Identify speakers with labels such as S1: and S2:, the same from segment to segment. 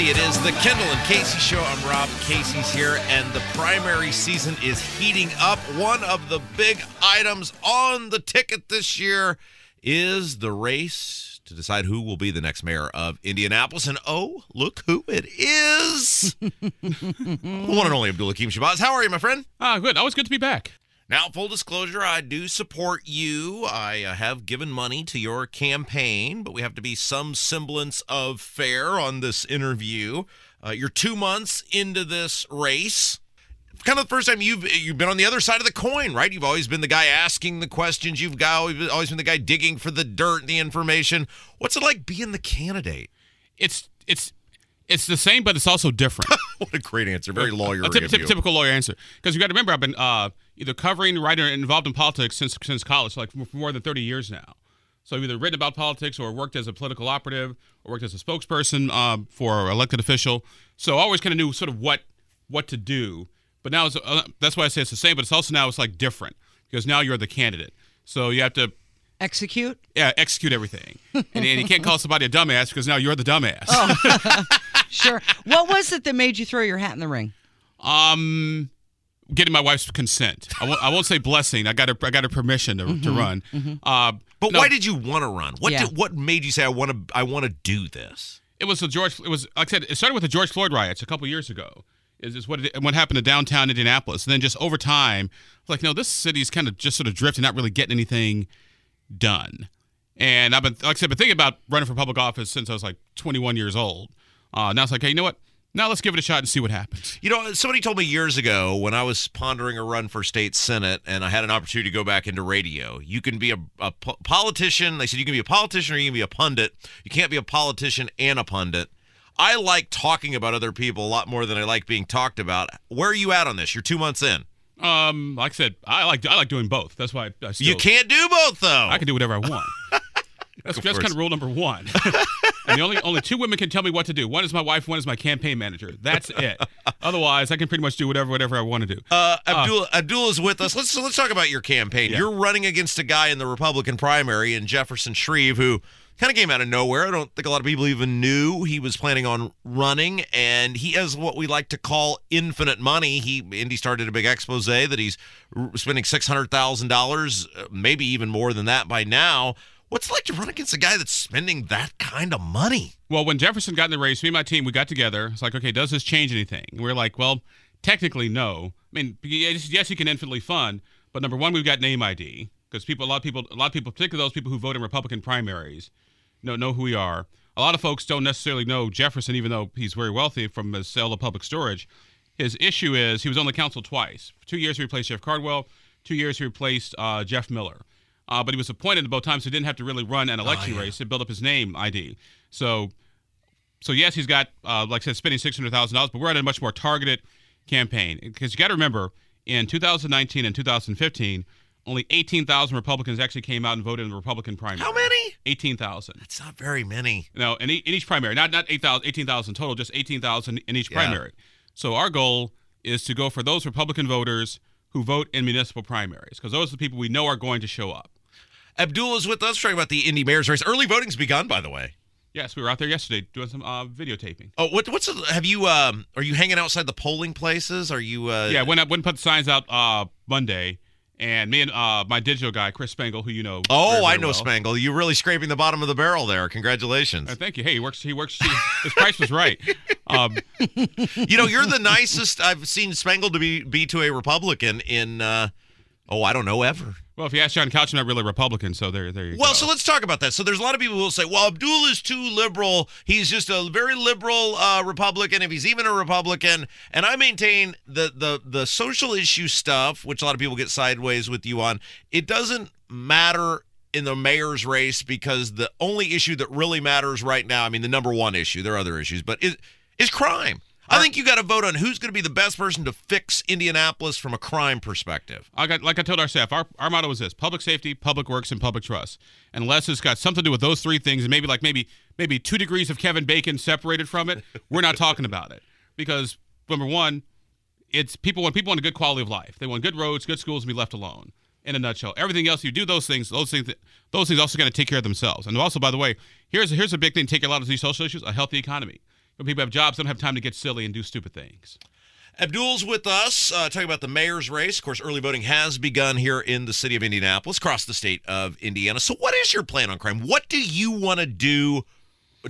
S1: It is the Kendall and Casey show. I'm Rob. Casey's here, and the primary season is heating up. One of the big items on the ticket this year is the race to decide who will be the next mayor of Indianapolis. And oh, look who it is! the one and only Abdul Hakim Shabazz. How are you, my friend?
S2: Ah, good. Always good to be back.
S1: Now, full disclosure, I do support you. I uh, have given money to your campaign, but we have to be some semblance of fair on this interview. Uh, you're two months into this race. Kind of the first time you've you've been on the other side of the coin, right? You've always been the guy asking the questions. You've got always been the guy digging for the dirt, the information. What's it like being the candidate?
S2: It's it's it's the same, but it's also different.
S1: what a great answer! Very lawyer.
S2: A typ- typ- typical lawyer answer. Because you got to remember, I've been uh, either covering, writing, or involved in politics since since college, like for more than thirty years now. So I've either written about politics or worked as a political operative or worked as a spokesperson uh, for an elected official. So I always kind of knew sort of what what to do. But now uh, that's why I say it's the same, but it's also now it's like different because now you're the candidate. So you have to
S3: execute.
S2: Yeah, execute everything, and, and you can't call somebody a dumbass because now you're the dumbass.
S3: Oh. sure. What was it that made you throw your hat in the ring?
S2: Um, getting my wife's consent. I won't, I won't say blessing. I got her. I got her permission to, mm-hmm, to run. Mm-hmm.
S1: Uh, but no, why did you want to run? What yeah. did, what made you say I want to I want to do this?
S2: It was a George. It was like I said. It started with the George Floyd riots a couple years ago. Is, is what it, what happened to downtown Indianapolis, and then just over time, like no, this city's kind of just sort of drifting, not really getting anything done. And I've been, like I said, been thinking about running for public office since I was like 21 years old. Uh, now it's like, hey, you know what? Now let's give it a shot and see what happens.
S1: You know, somebody told me years ago when I was pondering a run for state senate and I had an opportunity to go back into radio. You can be a, a politician. They said you can be a politician or you can be a pundit. You can't be a politician and a pundit. I like talking about other people a lot more than I like being talked about. Where are you at on this? You're two months in.
S2: Um, like I said, I like I like doing both. That's why I still,
S1: you can't do both though.
S2: I can do whatever I want. That's, that's kind of rule number one. and the only only two women can tell me what to do. One is my wife. One is my campaign manager. That's it. Otherwise, I can pretty much do whatever whatever I want to do.
S1: Uh, Abdul uh, Abdul is with us. Let's let's talk about your campaign. Yeah. You're running against a guy in the Republican primary in Jefferson Shreve who kind of came out of nowhere. I don't think a lot of people even knew he was planning on running, and he has what we like to call infinite money. He Indy started a big expose that he's spending six hundred thousand dollars, uh, maybe even more than that by now. What's it like to run against a guy that's spending that kind of money?
S2: Well, when Jefferson got in the race, me and my team, we got together. It's like, okay, does this change anything? And we are like, well, technically, no. I mean, yes, you can infinitely fund, but number one, we've got name ID because people, a lot of people, a lot of people, particularly those people who vote in Republican primaries, know know who we are. A lot of folks don't necessarily know Jefferson, even though he's very wealthy from the sale of public storage. His issue is he was on the council twice. For two years, he replaced Jeff Cardwell. Two years, he replaced uh, Jeff Miller. Uh, but he was appointed both times, so he didn't have to really run an election oh, yeah. race to build up his name ID. So, so yes, he's got, uh, like I said, spending six hundred thousand dollars, but we're at a much more targeted campaign because you got to remember in 2019 and 2015, only 18,000 Republicans actually came out and voted in the Republican primary.
S1: How many?
S2: 18,000.
S1: That's not very many.
S2: No, in, in each primary, not not 8,000, 18,000 total, just 18,000 in each yeah. primary. So our goal is to go for those Republican voters who vote in municipal primaries because those are the people we know are going to show up.
S1: Abdul is with us talking about the Indy Mayor's race. Early voting's begun, by the way.
S2: Yes, we were out there yesterday doing some uh, videotaping.
S1: Oh, what, what's have you? Um, are you hanging outside the polling places? Are you? Uh,
S2: yeah, when I went put the signs out uh, Monday, and me and uh, my digital guy Chris Spangle, who you know.
S1: Oh,
S2: very, very
S1: I know
S2: well.
S1: Spangle. You're really scraping the bottom of the barrel there. Congratulations.
S2: Uh, thank you. Hey, he works. He works. He, his price was right. Um,
S1: you know, you're the nicest I've seen Spangle to be be to a Republican in. Uh, Oh, I don't know ever.
S2: Well, if you ask John Couch, I'm not really a Republican, so there, there you
S1: Well,
S2: go.
S1: Well, so let's talk about that. So there's a lot of people who will say, well, Abdul is too liberal. He's just a very liberal uh, Republican, if he's even a Republican. And I maintain the, the, the social issue stuff, which a lot of people get sideways with you on, it doesn't matter in the mayor's race because the only issue that really matters right now, I mean, the number one issue, there are other issues, but is, is crime. I think you got to vote on who's going to be the best person to fix Indianapolis from a crime perspective.
S2: I got, like I told our staff, our, our motto is this: public safety, public works, and public trust. Unless it's got something to do with those three things, and maybe like maybe maybe two degrees of Kevin Bacon separated from it, we're not talking about it. Because number one, it's people want people want a good quality of life. They want good roads, good schools, and be left alone. In a nutshell, everything else you do those things, those things, those things also going to take care of themselves. And also, by the way, here's here's a big thing: take a lot of these social issues, a healthy economy. When people have jobs, they don't have time to get silly and do stupid things.
S1: Abdul's with us, uh, talking about the mayor's race. Of course, early voting has begun here in the city of Indianapolis, across the state of Indiana. So, what is your plan on crime? What do you want to do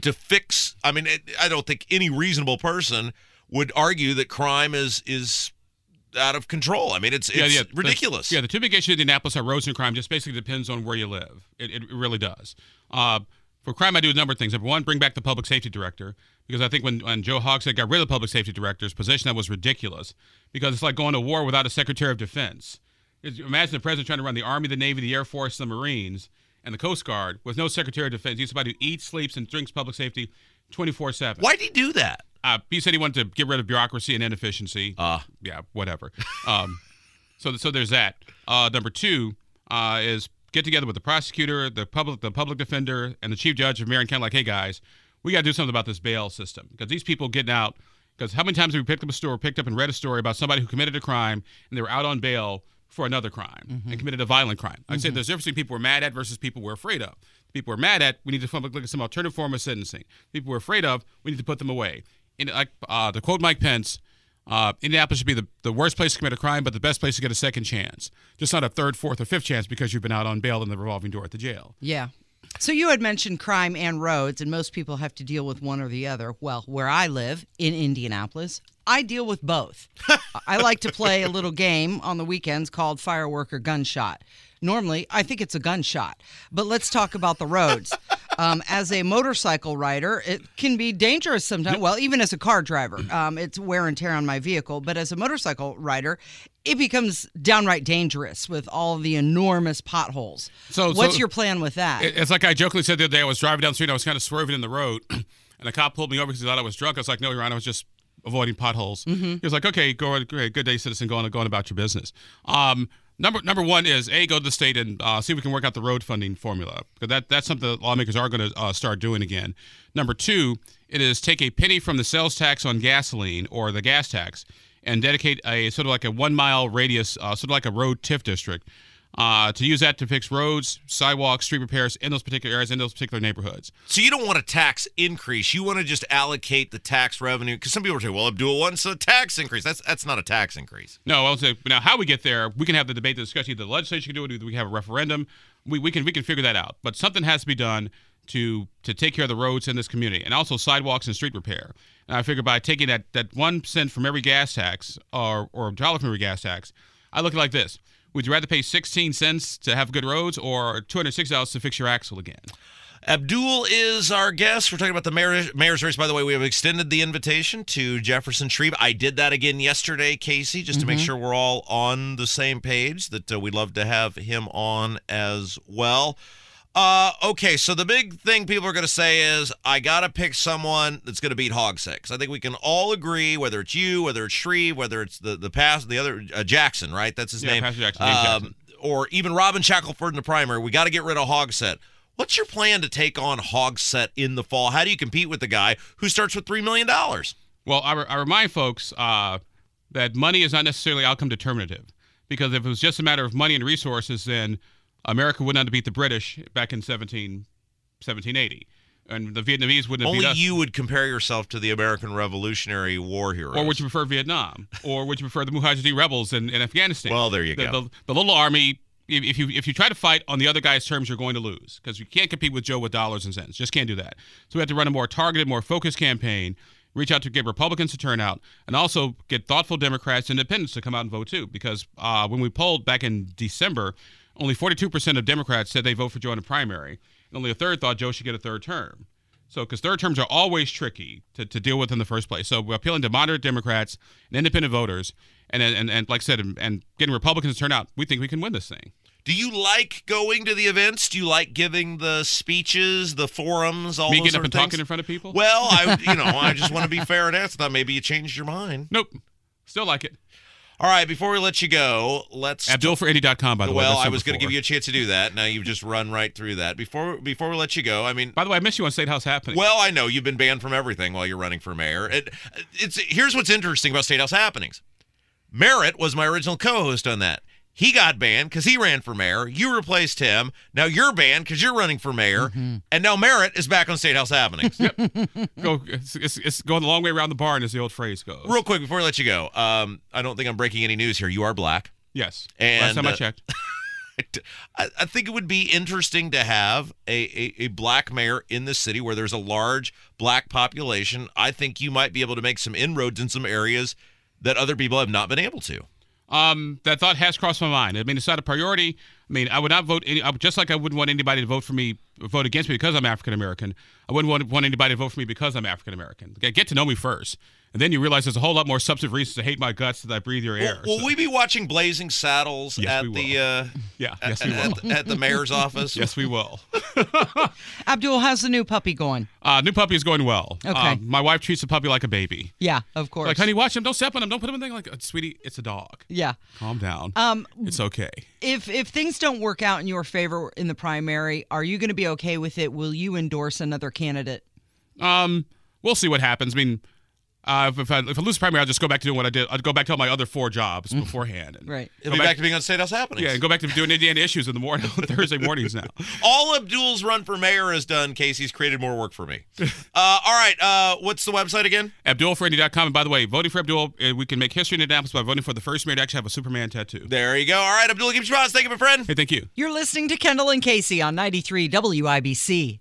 S1: to fix? I mean, it, I don't think any reasonable person would argue that crime is is out of control. I mean, it's it's ridiculous.
S2: The, yeah, the two big issues in Indianapolis are roads and crime. Just basically depends on where you live. It, it really does. Uh, for crime, I do a number of things. Number one, bring back the public safety director because I think when, when Joe Hogsett got rid of the public safety director's position, that was ridiculous because it's like going to war without a secretary of defense. It's, imagine the president trying to run the Army, the Navy, the Air Force, the Marines, and the Coast Guard with no secretary of defense. He's somebody who eats, sleeps, and drinks public safety 24 7.
S1: Why did he do that?
S2: Uh, he said he wanted to get rid of bureaucracy and inefficiency.
S1: Uh,
S2: yeah, whatever. um, so, so there's that. Uh, number two uh, is get together with the prosecutor, the public, the public defender, and the chief judge of Marion County. Like, hey guys, we got to do something about this bail system because these people getting out. Because how many times have we picked up a story, picked up and read a story about somebody who committed a crime and they were out on bail for another crime mm-hmm. and committed a violent crime? I'd mm-hmm. say there's a difference between people we're mad at versus people we're afraid of. People we're mad at, we need to look at some alternative form of sentencing. People we're afraid of, we need to put them away. And like uh, to quote Mike Pence, uh, Indianapolis should be the, the worst place to commit a crime, but the best place to get a second chance. Just not a third, fourth, or fifth chance because you've been out on bail in the revolving door at the jail.
S3: Yeah. So you had mentioned crime and roads, and most people have to deal with one or the other. Well, where I live in Indianapolis, I deal with both. I like to play a little game on the weekends called Firework or Gunshot. Normally, I think it's a gunshot, but let's talk about the roads. Um, as a motorcycle rider, it can be dangerous sometimes. Well, even as a car driver, um, it's wear and tear on my vehicle. But as a motorcycle rider, it becomes downright dangerous with all the enormous potholes. So, what's so your plan with that?
S2: It's like I jokingly said the other day. I was driving down the street. And I was kind of swerving in the road, and a cop pulled me over because he thought I was drunk. I was like, "No, you're right. I was just avoiding potholes." Mm-hmm. He was like, "Okay, go, great, good day, citizen. Go on, go on about your business." Um, Number number one is a go to the state and uh, see if we can work out the road funding formula because that that's something that lawmakers are going to uh, start doing again. Number two, it is take a penny from the sales tax on gasoline or the gas tax and dedicate a sort of like a one mile radius, uh, sort of like a road TIF district, uh, to use that to fix roads, sidewalks, street repairs in those particular areas, in those particular neighborhoods.
S1: So you don't want a tax increase. You want to just allocate the tax revenue because some people are saying, "Well, Abdul wants a tax increase." That's that's not a tax increase.
S2: No, I will say now how we get there, we can have the debate, the discussion. Either the legislature can do it, we can have a referendum. We, we can we can figure that out. But something has to be done to to take care of the roads in this community and also sidewalks and street repair. And I figure by taking that that one cent from every gas tax or or dollar from every gas tax, I look at it like this would you rather pay 16 cents to have good roads or $206 to fix your axle again?
S1: Abdul is our guest. We're talking about the mayor, mayor's race. By the way, we have extended the invitation to Jefferson Shreve. I did that again yesterday, Casey, just mm-hmm. to make mm-hmm. sure we're all on the same page, that uh, we'd love to have him on as well. Uh, okay, so the big thing people are going to say is I got to pick someone that's going to beat Hogsett. I think we can all agree, whether it's you, whether it's Shreve, whether it's the the past, the other uh, Jackson, right? That's his
S2: yeah,
S1: name.
S2: Pastor Jackson, um, Jackson.
S1: Or even Robin Shackleford in the primary. We got to get rid of Hogsett. What's your plan to take on Hogsett in the fall? How do you compete with the guy who starts with $3 million?
S2: Well, I, I remind folks uh, that money is not necessarily outcome determinative because if it was just a matter of money and resources, then – America would not have beat the British back in 17, 1780. And the Vietnamese wouldn't have
S1: Only
S2: beat us.
S1: you would compare yourself to the American Revolutionary War heroes.
S2: Or would you prefer Vietnam? or would you prefer the Mujahideen rebels in, in Afghanistan?
S1: Well, there you
S2: the,
S1: go.
S2: The, the little army if you if you try to fight on the other guy's terms, you're going to lose because you can't compete with Joe with dollars and cents. Just can't do that. So we have to run a more targeted, more focused campaign reach out to get Republicans to turn out, and also get thoughtful Democrats, independents to come out and vote too. Because uh, when we polled back in December, only 42% of Democrats said they vote for Joe in the primary, and only a third thought Joe should get a third term. So, because third terms are always tricky to, to deal with in the first place. So, we're appealing to moderate Democrats and independent voters, and and, and like I said, and, and getting Republicans to turn out. We think we can win this thing.
S1: Do you like going to the events? Do you like giving the speeches, the forums, all
S2: Me
S1: those
S2: getting up and
S1: things?
S2: talking in front of people?
S1: Well, I you know I just want to be fair and ask. Thought maybe you changed your mind.
S2: nope. Still like it.
S1: All right, before we let you go, let's.
S2: AbdulForIndy.com, by the way.
S1: well, I was going to give you a chance to do that. Now you've just run right through that. Before before we let you go, I mean,
S2: By the way, I miss you on State House Happening.
S1: well, I know you've been banned from everything while you're running for mayor. It, it's here's what's interesting about State House Happenings. Merritt was my original co-host on that. He got banned because he ran for mayor. You replaced him. Now you're banned because you're running for mayor. And now Merritt is back on State House Happenings.
S2: Go, it's, it's, it's going the long way around the barn, as the old phrase goes.
S1: Real quick before I let you go, um, I don't think I'm breaking any news here. You are black.
S2: Yes.
S1: And,
S2: Last time I
S1: uh,
S2: checked.
S1: I, I think it would be interesting to have a, a, a black mayor in the city where there's a large black population. I think you might be able to make some inroads in some areas that other people have not been able to.
S2: Um, that thought has crossed my mind. I mean, it's not a priority. I mean, I would not vote any, just like I wouldn't want anybody to vote for me, vote against me because I'm African American. I wouldn't want, want anybody to vote for me because I'm African American. Get to know me first, and then you realize there's a whole lot more substantive reasons to hate my guts that I breathe your air.
S1: Will, will
S2: So-
S1: we be watching Blazing Saddles
S2: Yes,
S1: at the uh,
S2: yeah,
S1: at,
S2: yes we
S1: at, at the mayor's office?
S2: yes, we will.
S3: Abdul, how's the new puppy going?
S2: Uh, new puppy is going well.
S3: Okay.
S2: Uh, my wife treats the puppy like a baby.
S3: Yeah, of course.
S2: Like, honey, watch him. Don't step on him. Don't put him in the thing. Like, "Uh, sweetie, it's a dog.
S3: yeah.
S2: Calm down.
S3: Um,
S2: it's okay.
S3: if if things don't work out in your favor in the primary, are you going to be okay with it? Will you endorse another candidate?
S2: Um, we'll see what happens. I mean, uh, if, if, I, if I lose the primary, I'll just go back to doing what I did. I'd go back to all my other four jobs beforehand. And
S3: Right.
S1: He'll
S2: go
S1: be back to being on State House Happenings.
S2: Yeah, and go back to doing Indiana issues in the morning, Thursday mornings now.
S1: All Abdul's run for mayor has done, Casey's created more work for me. uh, all right, uh, what's the website again?
S2: AbdulForIndy.com. And by the way, voting for Abdul, uh, we can make history in Indianapolis by voting for the first mayor to actually have a Superman tattoo.
S1: There you go. All right, Abdul, keep your promise. Thank you, my friend.
S2: Hey, thank you.
S3: You're listening to Kendall and Casey on 93 WIBC.